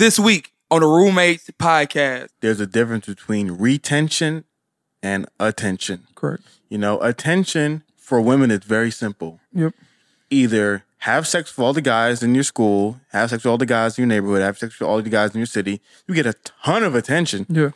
this week on the Roommates Podcast. There's a difference between retention and attention. Correct. You know, attention for women is very simple. Yep. Either have sex with all the guys in your school, have sex with all the guys in your neighborhood, have sex with all the guys in your city. You get a ton of attention, Yeah.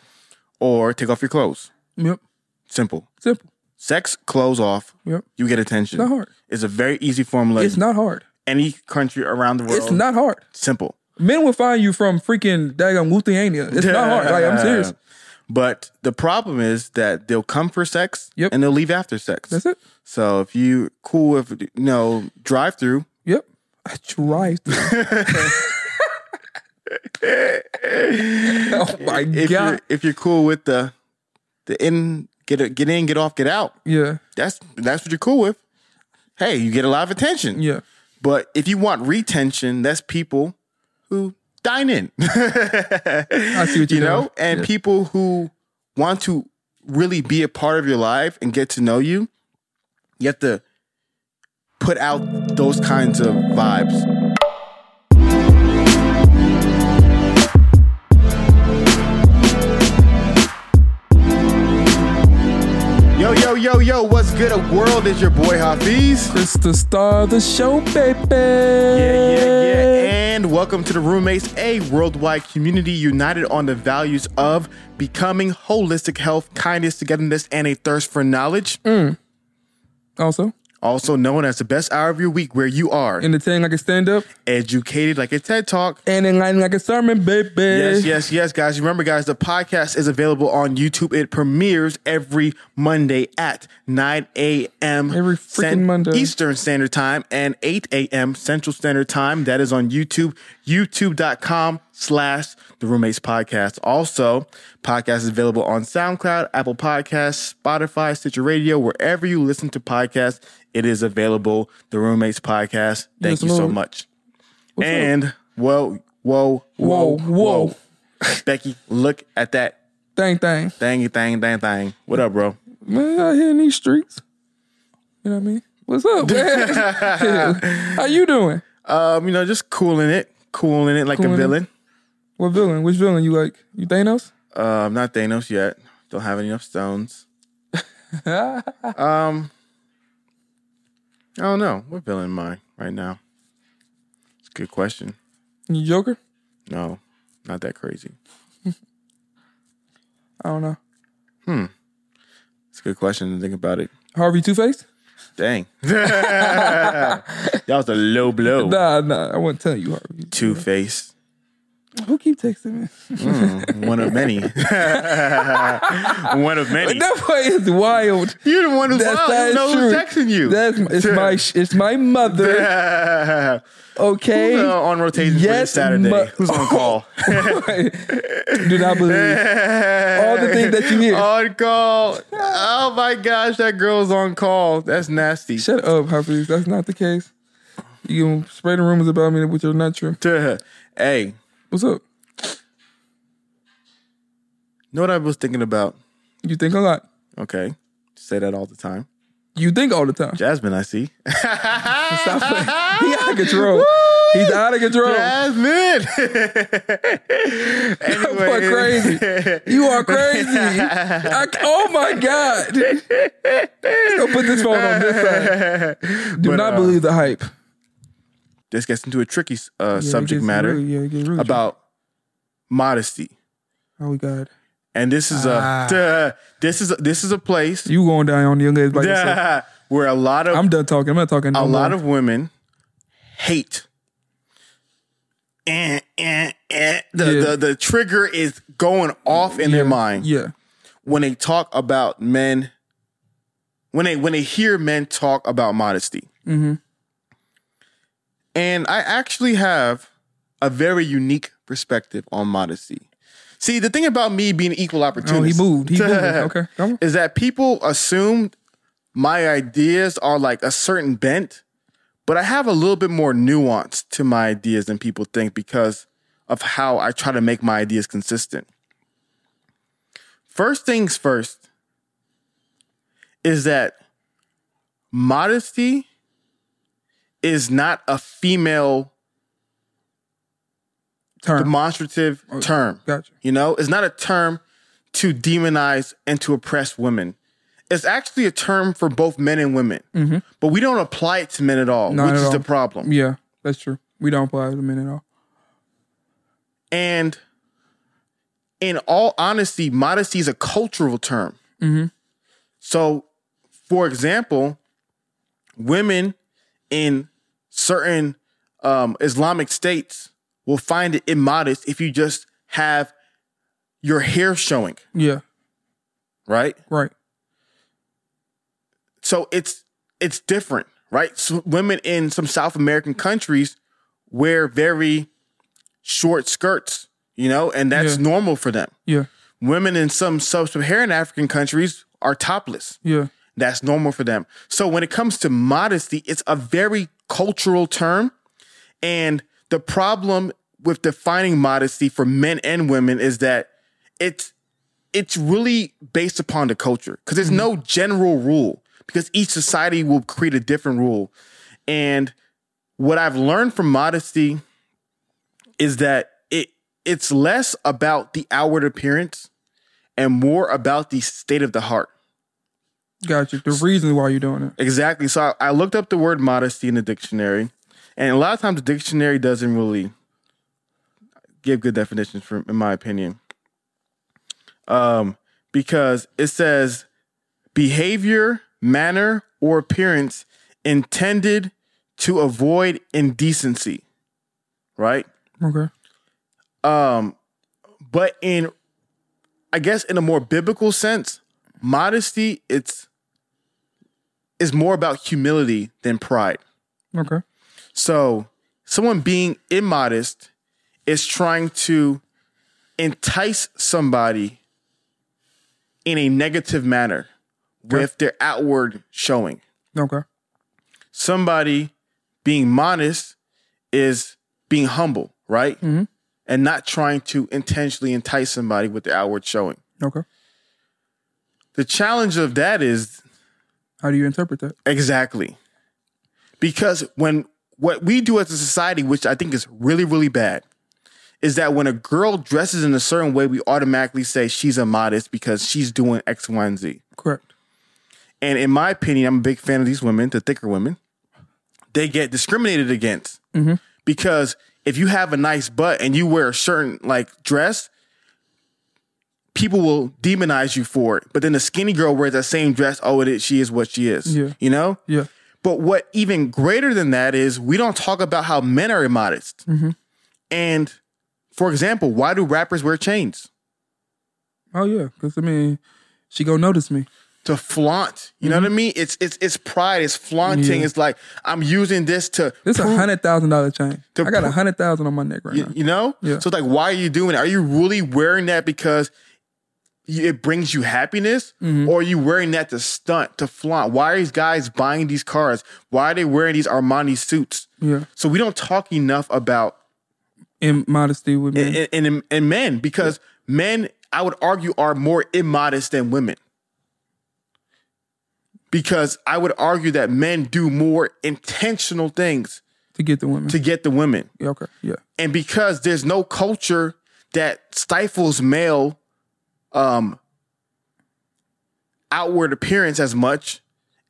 or take off your clothes. Yep. Simple. Simple. Sex, clothes off. Yep. You get attention. Not hard. It's a very easy formula. It's not hard. Any country around the world. It's not hard. simple. Men will find you from freaking daggone Lithuania. It's not hard. Like I'm serious. But the problem is that they'll come for sex Yep. and they'll leave after sex. That's it. So if you cool with you know drive through, Yep. I tried. oh my if god. you're if you're cool with the the in get it get in get off get out, Yeah. that's that's what you're cool with. Hey, you get a lot of attention. Yeah. But if you want retention, that's people who dine in. I see what you you're know, doing. and Yeah. people who want to really be a part of your life and get to know you, you have to put out those kinds of vibes. Yo, yo, what's good, a world? Is your boy Hafeez. Chris the star of the show, baby. Yeah, yeah, yeah. And welcome to the Roommates, a worldwide community united on the values of becoming holistic health, kindness, togetherness, and a thirst for knowledge. Mm. Also, Also known as the best hour of your week, where you are entertaining like a stand up educated like a TED Talk. and enlightening like a sermon, baby. Yes, yes, yes, guys. Remember, guys, the podcast is available on YouTube. It premieres every Monday at 9 a.m. Every freaking Monday. Eastern Standard Time and 8 a.m. Central Standard Time. That is on YouTube, youtube.com slash the roommates podcast. Also, podcast is available on SoundCloud, Apple Podcasts, Spotify, Stitcher Radio, wherever you listen to podcasts. It is available. The roommates podcast. Thank Yes, you so much. What's up? and whoa, whoa, Whoa, whoa. Becky, look at that Dang thing. thing, thing, thing, thing. What up, bro? Man, out here in these streets. You know what I mean? What's up, man? How you doing? Um, you know, just cooling it, cooling it like Cooling a it. What villain? Which villain you like? You Thanos? Um, not Thanos yet. Don't have enough stones. um, I don't know. What villain am I right now? It's a good question. You Joker? No, not that crazy. I don't know. Hmm. It's a good question to think about it. Harvey Two Face? Dang. that was a low blow. Nah, nah. I wouldn't tell you Harvey. Two Face. Who keep texting me? One of many. One of many. That boy is wild. You're the one who's That's wild. You know texting you. That's it's my it's my mother. Okay. Who's uh, on rotation for Yes, Saturday? mu- Who's on call? Do not believe all the things that you hear. on call. Oh my gosh, that girl's on call. That's nasty. Shut up, Hafeez. That's not the case. You can spread rumors about me which are not true. hey, What's up? know what I was thinking about? You think a lot. Okay, say that all the time. You think all the time. Jasmine, I see. Stop playing. He out of control. He's out of control. Jasmine. That boy crazy. You are crazy. I- oh my God. Go put this phone on this side. Do But, not uh, believe the hype. This gets into a tricky uh, Yeah, subject matter really- yeah, really about modesty. Oh God. And this is Ah. a this is a, this is a place You going down on your legs by yourself. where a lot of I'm done talking. I'm not talking no a lot of women hate. Eh, eh, eh. The, Yeah. the the trigger is going off in their mind Yeah. when they talk about men. When they when they hear men talk about modesty, Mhm. And I actually have a very unique perspective on modesty. See, the thing about me being equal Oh, he moved. He moved. Okay. Is that people assume my ideas are like a certain bent, but I have a little bit more nuance to my ideas than people think because of how I try to make my ideas consistent. First things first is that modesty is not a female Term. demonstrative term. Gotcha. You know, it's not a term to demonize and to oppress women. It's actually a term for both men and women, but we don't apply it to men at all, Mm-hmm. Not which at is all. the problem. Yeah, that's true. We don't apply it to men at all. And in all honesty, modesty is a cultural term. So, for example, women in certain um, Islamic states will find it immodest if you just have your hair showing, Yeah, right? right. So it's it's different, right? So women in some South American countries wear very short skirts, you know, and that's Yeah. normal for them. Yeah, Women in some sub-Saharan African countries are topless. yeah, That's normal for them. So when it comes to modesty, it's a very cultural term. And the problem with defining modesty for men and women is that it's it's really based upon the culture because there's mm-hmm. no general rule because each society will create a different rule. And what I've learned from modesty is that it it's less about the outward appearance and more about the state of the heart. Gotcha. The reason why you're doing it. Exactly. So I, I looked up the word modesty in the dictionary, and a lot of times the dictionary doesn't really give good definitions, for, in my opinion. Um, because it says behavior, manner, or appearance intended to avoid indecency, right? Okay. Um, but in, I guess, in a more biblical sense, modesty it's is more about humility than pride. Okay. So, someone being immodest is trying to entice somebody in a negative manner with their outward showing. Okay. Somebody being modest is being humble, right? Mm-hmm. And not trying to intentionally entice somebody with their outward showing. Okay. The challenge of that is How do you interpret that? Exactly. Because when what we do as a society, which I think is really, really bad, is that when a girl dresses in a certain way, we automatically say she's a modest because she's doing X, Y, and Z. Correct. And in my opinion, I'm a big fan of these women, the thicker women. They get discriminated against mm-hmm. because if you have a nice butt and you wear a certain like dress, people will demonize you for it. But then the skinny girl wears that same dress. Oh, it is. She is what she is. Yeah. You know. Yeah. But what even greater than that is we don't talk about how men are immodest. Mm-hmm. And for example, why do rappers wear chains? Oh yeah. Because I mean, she gonna notice me. To flaunt. You know what I mm-hmm. mean? It's it's it's pride, it's flaunting. Yeah. It's like I'm using this to This a hundred thousand dollar chain. I got a hundred thousand on my neck right you, now. you know? Yeah. So it's like, why are you doing it? Are you really wearing that because it brings you happiness? Mm-hmm. Or are you wearing that to stunt, to flaunt? Why are these guys buying these cars? Why are they wearing these Armani suits? Yeah. So we don't talk enough about In modesty with me. and, and, and men because men, I would argue, are more immodest than women. Because I would argue that men do more intentional things to get the women. to get the women. yeah, okay. Yeah. And because there's no culture that stifles male um, outward appearance as much,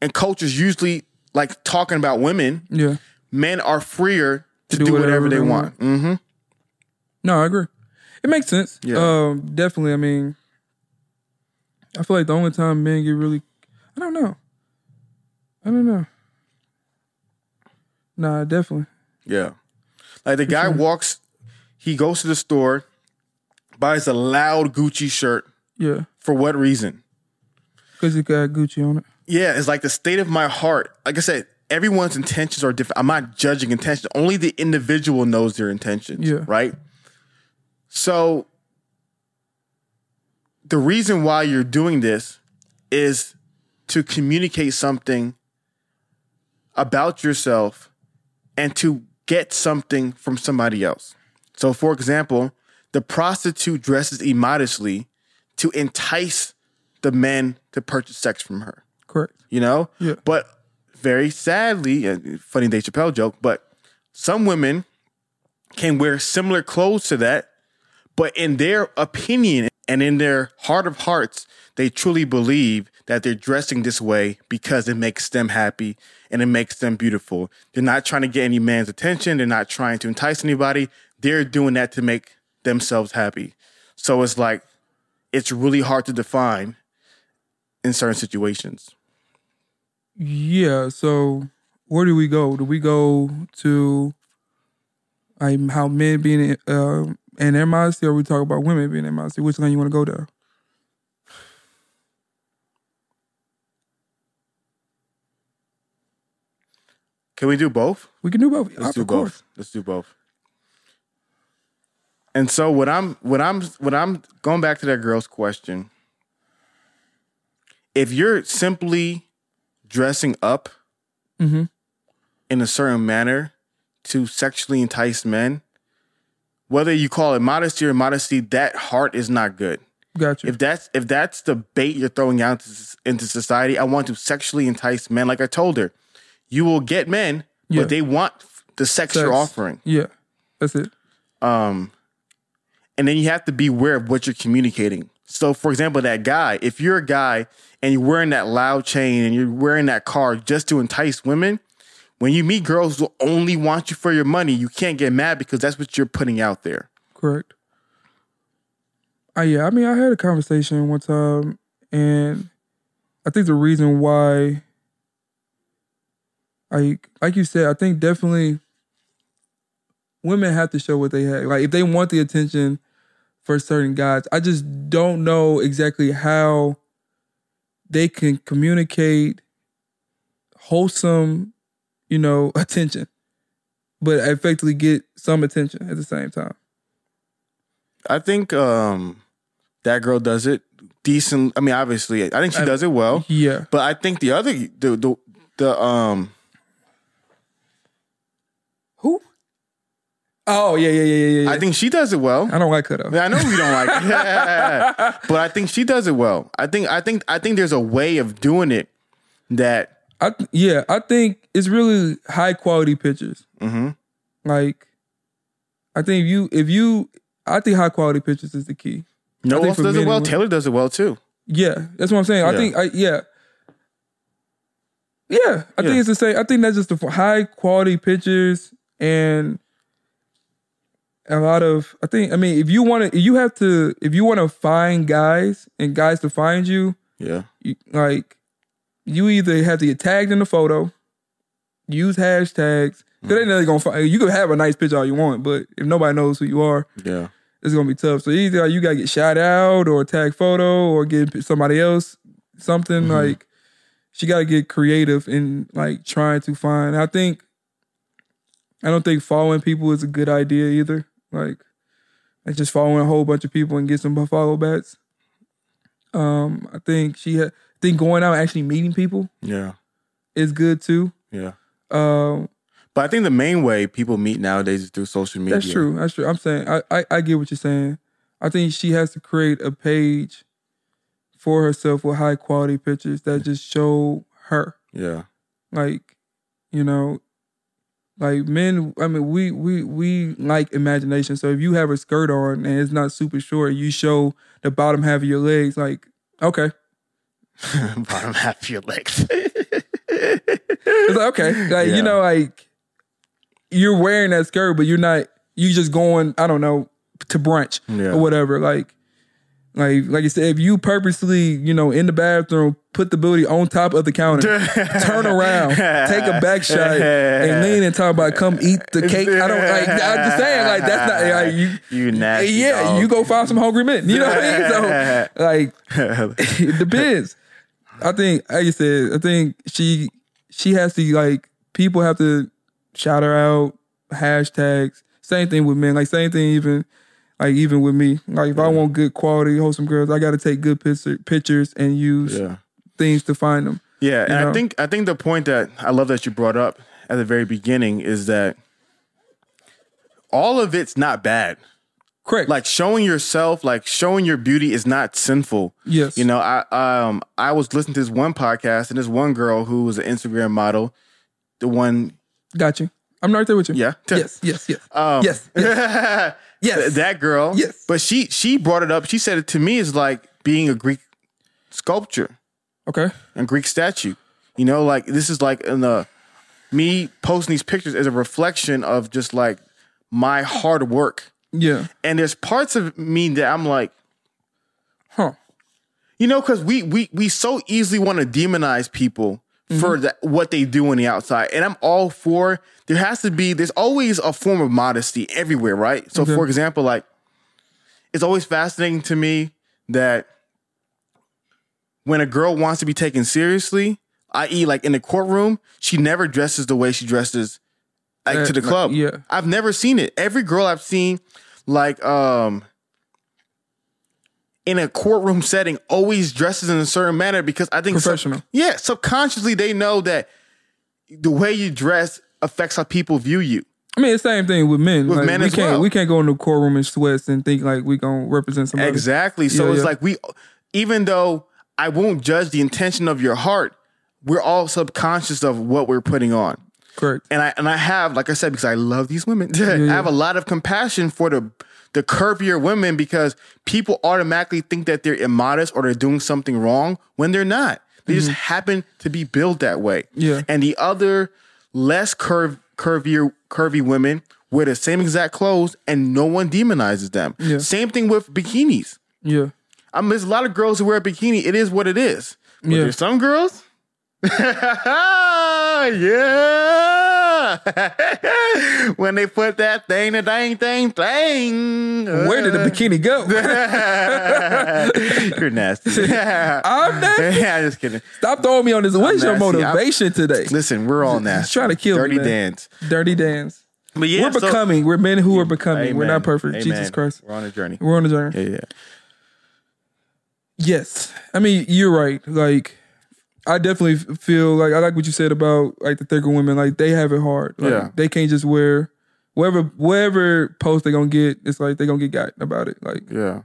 and culture's usually like talking about women, Yeah. men are freer to, do do, whatever whatever, they they want. hmm No, I agree. It makes sense. Yeah. Um, definitely. I mean, I feel like the only time men get really, I don't know. I don't know. Nah, definitely. Yeah. Like the guy walks, he goes to the store, buys a loud Gucci shirt. Yeah, For what reason? because it got Gucci on it. Yeah, it's like the state of my heart. Like I said, everyone's intentions are different. I'm not judging intentions. Only the individual knows their intentions. Yeah. Right. So the reason why you're doing this is to communicate something about yourself and to get something from somebody else. So, for example, the prostitute dresses immodestly to entice the men to purchase sex from her Correct. you know? Yeah. But very sadly, funny Dave Chappelle joke, but some women can wear similar clothes to that, but in their opinion and in their heart of hearts, they truly believe that they're dressing this way because it makes them happy and it makes them beautiful. They're not trying to get any man's attention. They're not trying to entice anybody. They're doing that to make themselves happy. So it's like, it's really hard to define in certain situations. Yeah. So where do we go? Do we go to like how men being in, uh, in their modesty, or we talk about women being in modesty? Which one you want to go down? Can we do both? We can do both. Let's of do course. both. Let's do both. And so what I'm what I'm what I'm going back to that girl's question. If you're simply dressing up Mhm. in a certain manner to sexually entice men, whether you call it modesty or modesty, that heart is not good. Gotcha. If that's if that's the bait you're throwing out into- into society, I want to sexually entice men. Like I told her, you will get men, Yeah. but they want the sex, you're Sex. offering. yeah, that's it. Um, and then you have to be aware of what you're communicating. So, for example, that guy, if you're a guy and you're wearing that loud chain and you're wearing that car just to entice women, when you meet girls who only want you for your money, you can't get mad because that's what you're putting out there. Correct. Uh, yeah, I mean, I had a conversation one time, and I think the reason why, I like you said, I think definitely women have to show what they have. Like, if they want the attention for certain guys, I just don't know exactly how they can communicate wholesome, you know, attention, but effectively get some attention at the same time. I think um, that girl does it decent. I mean, obviously, I think she does it well. Yeah. But I think the other the the, the um Who? Oh yeah, yeah, yeah, yeah, yeah. I think she does it well. I don't like her though. I know you don't like it, but I think she does it well. I think I think I think there's a way of doing it that I th- yeah, I think it's really high quality pictures. Mhm. Like, I think if you if you, I think high quality pictures is the key. no one else does it well. women- Taylor does it well too. Yeah, that's what I'm saying. I Yeah. think I yeah. Yeah, I think it's the same. I think that's just the high quality pictures and a lot of. I think. I mean, if you want to, you have to. If you want to find guys and guys to find you, Yeah, you, like you either have to get tagged in the photo, use hashtags. Cause they mm-hmm. know they're gonna find you. Can have a nice picture all you want, but if nobody knows who you are, yeah, it's gonna be tough. So either you gotta get shot out or tag photo or get somebody else something mm-hmm. like. She gotta get creative in like trying to find. I think. I don't think following people is a good idea either. Like, like just following a whole bunch of people and get some follow bats. Um, I think she had. I think going out and actually meeting people yeah, is good too. yeah. Um, But I think the main way people meet nowadays is through social media. That's true. That's true. I'm saying I, I I get what you're saying. I think she has to create a page for herself with high quality pictures that just show her. Yeah, Like, you know, like men. I mean, we we we like imagination. So if you have a skirt on and it's not super short, you show the bottom half of your legs. Like, okay, bottom half of your legs. it's like okay, like Yeah. you know, like you're wearing that skirt, but you're not. You just going. I don't know to brunch. Yeah. or whatever. Like, like, like I said, if you purposely, you know, in the bathroom, put the booty on top of the counter, turn around, take a back shot, and lean and talk about come eat the cake. I don't like. I'm just saying, like that's not like you. you nasty. Yeah, dog. you go find some hungry men. You know what I mean? So, like, it depends. I think, like you said, I think she she has to like people have to shout her out, hashtags. Same thing with men. Like same thing even like even with me. Like if I want good quality, wholesome girls, I got to take good picture, pictures and use yeah. things to find them. Yeah, and You I think I think the point that I love that you brought up at the very beginning is that all of it's not bad. Correct. Like showing yourself, like showing your beauty is not sinful. yes, You know, I um I was listening to this one podcast and this one girl who was an Instagram model, the one got you. I'm right there with you. Yeah. Yes. Yes. Yes. Um, yes. Yes. Yes. That girl. Yes. But she she brought it up. She said it to me is like being a Greek sculpture Okay. and Greek statue. You know, like this is like in the me posting these pictures is a reflection of just like my hard work. Yeah. And there's parts of me that I'm like, Huh. you know, because we we we so easily want to demonize people for that what they do on the outside, and I'm all for. There has to be. There's always a form of modesty everywhere, right? So, for example, like it's always fascinating to me that when a girl wants to be taken seriously, i.e., like in the courtroom, she never dresses the way she dresses like Uh, to the like, club. yeah. I've never seen it. Every girl I've seen, like um in a courtroom setting, always dresses in a certain manner because I think sub- Professional. yeah, subconsciously they know that the way you dress affects how people view you. I mean, it's the same thing with men. With Like, men we as can't well. we can't go in the courtroom in sweats and think like we gonna represent somebody. Exactly. So Yeah, it's yeah. like we, even though I won't judge the intention of your heart, we're all subconscious of what we're putting on. Correct. and I and I have, like I said, because I love these women, I have a lot of compassion for the the curvier women because people automatically think that they're immodest or they're doing something wrong when they're not. They just happen to be built that way. Mm-hmm. Yeah. And the other less curve curvier curvy women wear the same exact clothes and no one demonizes them. Yeah. Same thing with bikinis. Yeah. I mean, there's a lot of girls who wear a bikini. It is what it is. But Yeah. there's some girls. yeah. when they put that thing, the dang, thing, thing. Where did the uh. bikini go? You're nasty. I'm not. yeah, I'm just kidding. Stop throwing me on this. What's your nasty. I'm- motivation today? Listen, we're all nasty. trying to kill me, Dirty man. dance. Dirty dance. But yeah, We're so- becoming. we're men who are becoming. We're not perfect. Amen. Jesus Christ. We're on a journey. We're on a journey. Yeah, yeah. Yes. I mean, you're right. Like, I definitely feel like I like what you said about like the thicker women. Like, they have it hard. Like, Yeah. They can't just wear whatever whatever post they're gonna get. It's like they're gonna get got about it. Like, Yeah.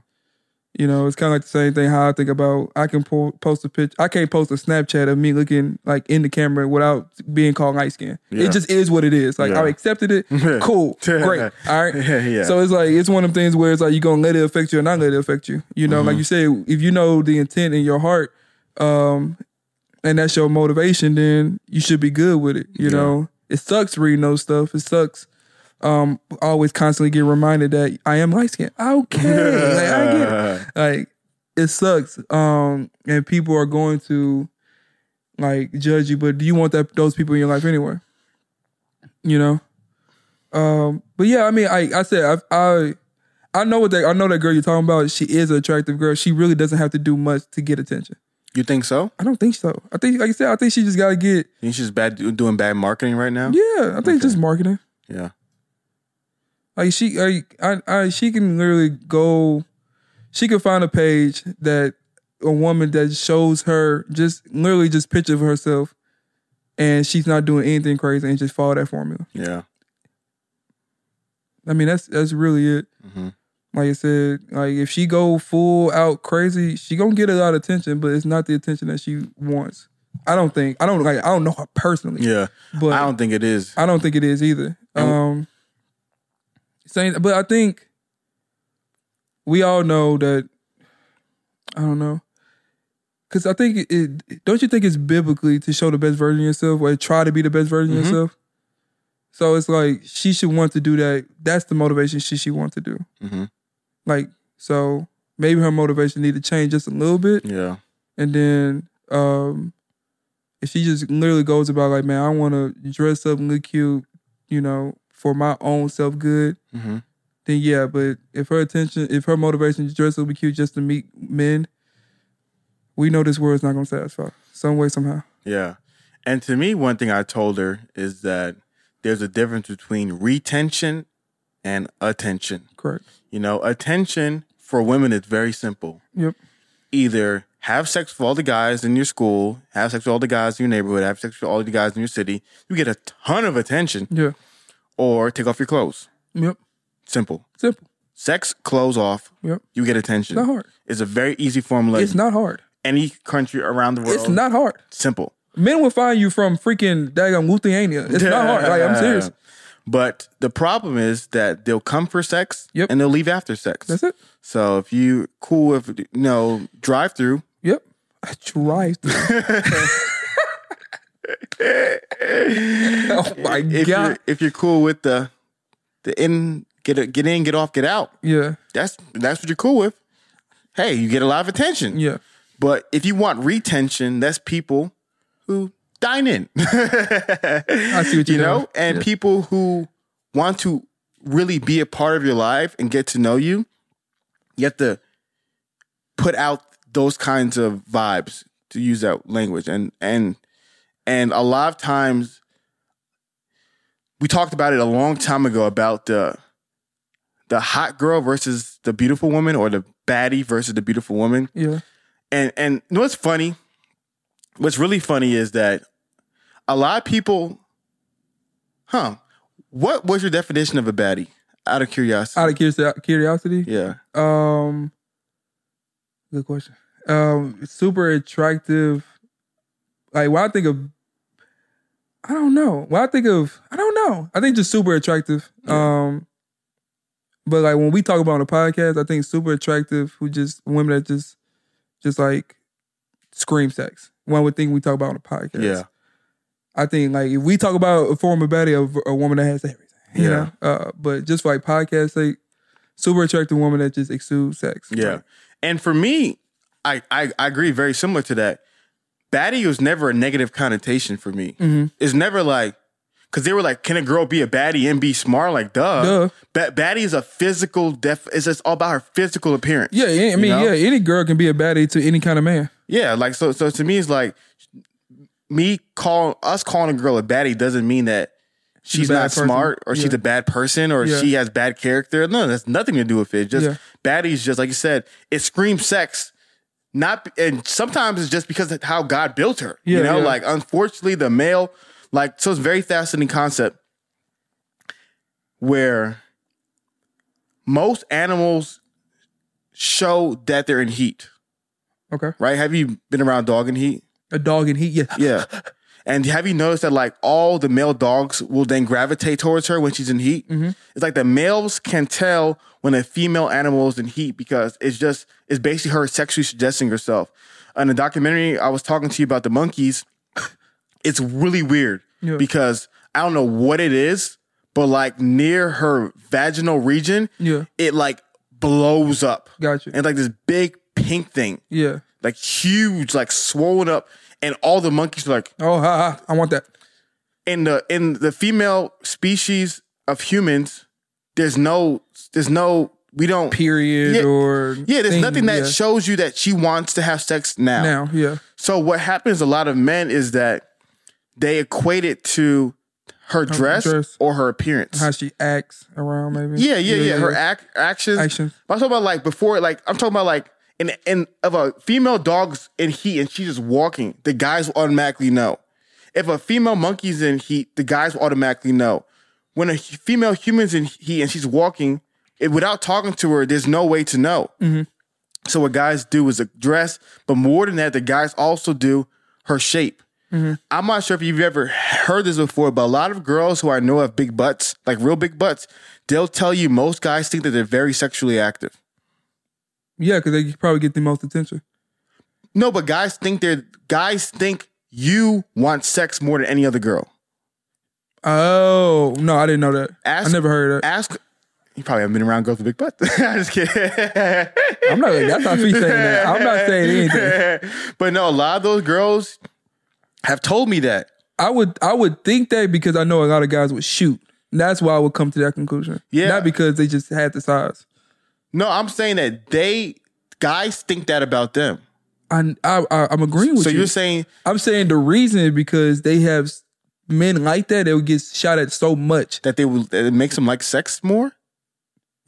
you know, it's kind of like the same thing. How I think about I can po- post a pitch. I can't post a Snapchat of me looking like in the camera without being called light skin. Yeah. It just is what it is. Like Yeah. I accepted it. Cool. Great. All right. Yeah. So it's like it's one of them things where it's like you're gonna let it affect you or not let it affect you. You know, Mm-hmm. like you say, if you know the intent in your heart, um, and that's your motivation, then you should be good with it. You know, it sucks reading those stuff. It sucks. Um, always constantly get reminded that I am light skinned. Okay, like, I get it. Like it sucks. Um, and people are going to like judge you, but do you want that those people in your life anyway? You know. Um, but yeah, I mean, I I said I I I know what that I know that girl you're talking about. She is an attractive girl. She really doesn't have to do much to get attention. You think so? I don't think so. I think, like I said, I think she just got to get. You she's bad doing bad marketing right now? Yeah, I think it's just marketing. Yeah. Like she, like I, I, she can literally go. She can find a page that a woman that shows her just literally just picture of herself, and she's not doing anything crazy, and just follow that formula. Yeah. I mean, that's that's really it. Mm-hmm. Like I said, like if she go full out crazy, she gonna get a lot of attention, but it's not the attention that she wants. I don't think. I don't like. I don't know her personally. Yeah. But I don't think it is. I don't think it is either. Um, saying, but I think we all know that. I don't know, because I think it, it. Don't you think it's biblically to show the best version of yourself or try to be the best version of yourself? So it's like she should want to do that. That's the motivation she should want to do. Mhm. Like so, maybe her motivation need to change just a little bit. Yeah. And then um if she just literally goes about like, man, I want to dress up and look cute, you know, for my own self good, Mhm. then yeah. But if her attention, if her motivation to dress up and be cute just to meet men, we know this world's not gonna satisfy some way somehow. Yeah. And to me, one thing I told her is that there's a difference between retention and attention. Correct. You know, attention for women is very simple. Yep. Either have sex with all the guys in your school, have sex with all the guys in your neighborhood, have sex with all the guys in your city, you get a ton of attention, Yeah. or take off your clothes. Yep. Simple. Simple. Sex, clothes off, Yep. you get attention. Not hard. It's a very easy formula. It's not hard. Any country around the world. It's not hard. simple. Men will find you from freaking daggone Lithuania. It's not hard. Like I'm serious. But the problem is that they'll come for sex Yep. and they'll leave after sex. That's it. So if you cool with you know drive through, Yep. I tried. oh my if god. you're if you're cool with the the in get a, get in get off get out, Yeah. that's that's what you're cool with. Hey, you get a lot of attention. Yeah. But if you want retention, that's people who dine in. I see what you you're know, and Yeah. people who want to really be a part of your life and get to know you, you have to put out those kinds of vibes to use that language and and and a lot of times we talked about it a long time ago about the the hot girl versus the beautiful woman or the baddie versus the beautiful woman Yeah. and and you know what's funny? What's really funny is that a lot of people, huh? What was your definition of a baddie? Out of curiosity. Out of curios- curiosity. yeah. Um, good question. Um, super attractive. Like when I think of, I don't know. When I think of, I don't know. I think just super attractive. Um, but like when we talk about on the podcast, I think super attractive. Who just women that just, just like scream sex. One would think we talk about on the podcast. Yeah. I think like if we talk about a form of baddie of a woman that has everything, you Yeah. know. Uh, but just for like podcast sake, super attractive woman that just exudes sex. Yeah. And for me, I, I I agree. Very similar to that. Baddie was never a negative connotation for me. Mm-hmm. It's never like because they were like, can a girl be a baddie and be smart? Like, duh. Duh. Ba- baddie is a physical def. It's just all about her physical appearance. Yeah, I you mean, know? yeah, any girl can be a baddie to any kind of man. Yeah, like so. So to me, it's like me call us calling a girl a baddie doesn't mean that she's bad not person. smart or she's a bad person or Yeah. she has bad character. No, that's nothing to do with it. Just Yeah. baddie is just like you said. It screams sex. Not and sometimes it's just because of how God built her. Yeah, you know, yeah. like unfortunately the male, like so it's a very fascinating concept where most animals show that they're in heat. Okay, Right? Have you been around dog in heat? A dog in heat. Yeah, Yeah. And have you noticed that like all the male dogs will then gravitate towards her when she's in heat? Mm-hmm. It's like the males can tell when a female animal is in heat because it's just it's basically her sexually suggesting herself. In the documentary I was talking to you about the monkeys, it's really weird Yeah. because I don't know what it is, but like near her vaginal region, Yeah. it like blows up. Gotcha. And like this big pink thing, yeah. Like huge, like swollen up, and all the monkeys are like Oh, ha, ha, I want that. in the in the female species of humans, there's no there's no we don't Period Yeah. or yeah, there's thing, nothing that yeah. shows you that she wants to have sex now. now. Yeah, So what happens a lot of men is that they equate it to her dress, dress. or her appearance. how she acts around maybe. yeah, yeah, yeah, Her act actions. Actions. But I'm talking about like before, like I'm talking about like in in of a female dog's in heat and she's just walking, the guys will automatically know. If a female monkey's in heat, the guys will automatically know. When a female human's in heat and she's walking, it, without talking to her, there's no way to know. Mm-hmm. So what guys do is address, but more than that, the guys also do her shape. Mm-hmm. I'm not sure if you've ever heard this before, but a lot of girls who I know have big butts, like real big butts, they'll tell you most guys think that they're very sexually active. Yeah, because they probably get the most attention. No, but guys think they're guys think you want sex more than any other girl. Oh no, I didn't know that. Ask- I never heard that. Ask. You probably haven't been around girls with big butts. I'm just kidding. I'm not. That's not me saying that. I'm not saying anything. but no, a lot of those girls have told me that. I would I would think that because I know a lot of guys would shoot. That's why I would come to that conclusion. Yeah. Not because they just had the size. No, I'm saying that they guys think that about them. I, I, I I'm agreeing with So you. So you're saying I'm saying the reason is because they have men like that. They would get shot at so much, that they will that it makes them like sex more?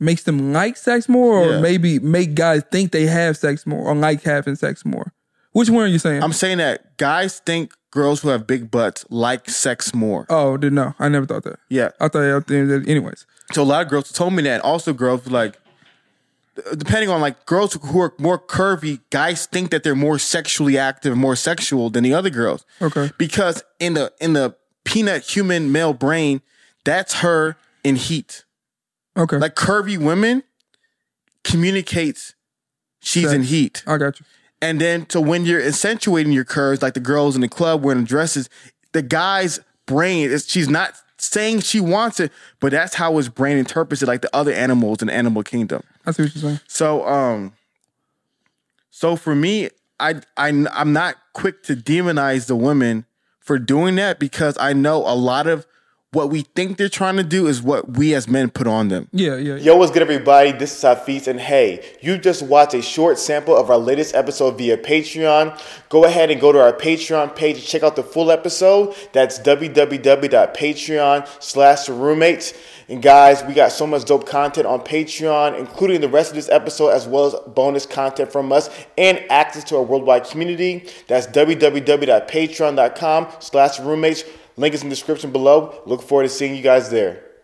makes them like sex more, or Yeah. maybe make guys think they have sex more or like having sex more. Which one are you saying? I'm saying that guys think girls who have big butts like sex more. oh, did no, I never thought that. Yeah. I thought I think that anyways. So a lot of girls told me that. Also, girls like, depending on like girls who are more curvy, guys think that they're more sexually active, more sexual than the other girls. Okay. Because in the in the peanut human male brain, That's her in heat. Okay. Like curvy women communicates she's in heat. I got you. And then so when you're accentuating your curves, like the girls in the club wearing dresses, the guy's brain is she's not saying she wants it, but that's how his brain interprets it, like the other animals in the animal kingdom. I see what you're saying. So um so for me, I I I'm not quick to demonize the women for doing that because I know a lot of what we think they're trying to do is what we as men put on them. Yeah, yeah. yeah. Yo, what's good, everybody? This is Hafeez, and hey, you just watched a short sample of our latest episode via Patreon. Go ahead and go to our Patreon page and check out the full episode. That's www.patreon slash roommates. And guys, we got so much dope content on Patreon, including the rest of this episode, as well as bonus content from us and access to our worldwide community. That's www.patreon.com slash roommates. Link is in the description below. Look forward to seeing you guys there.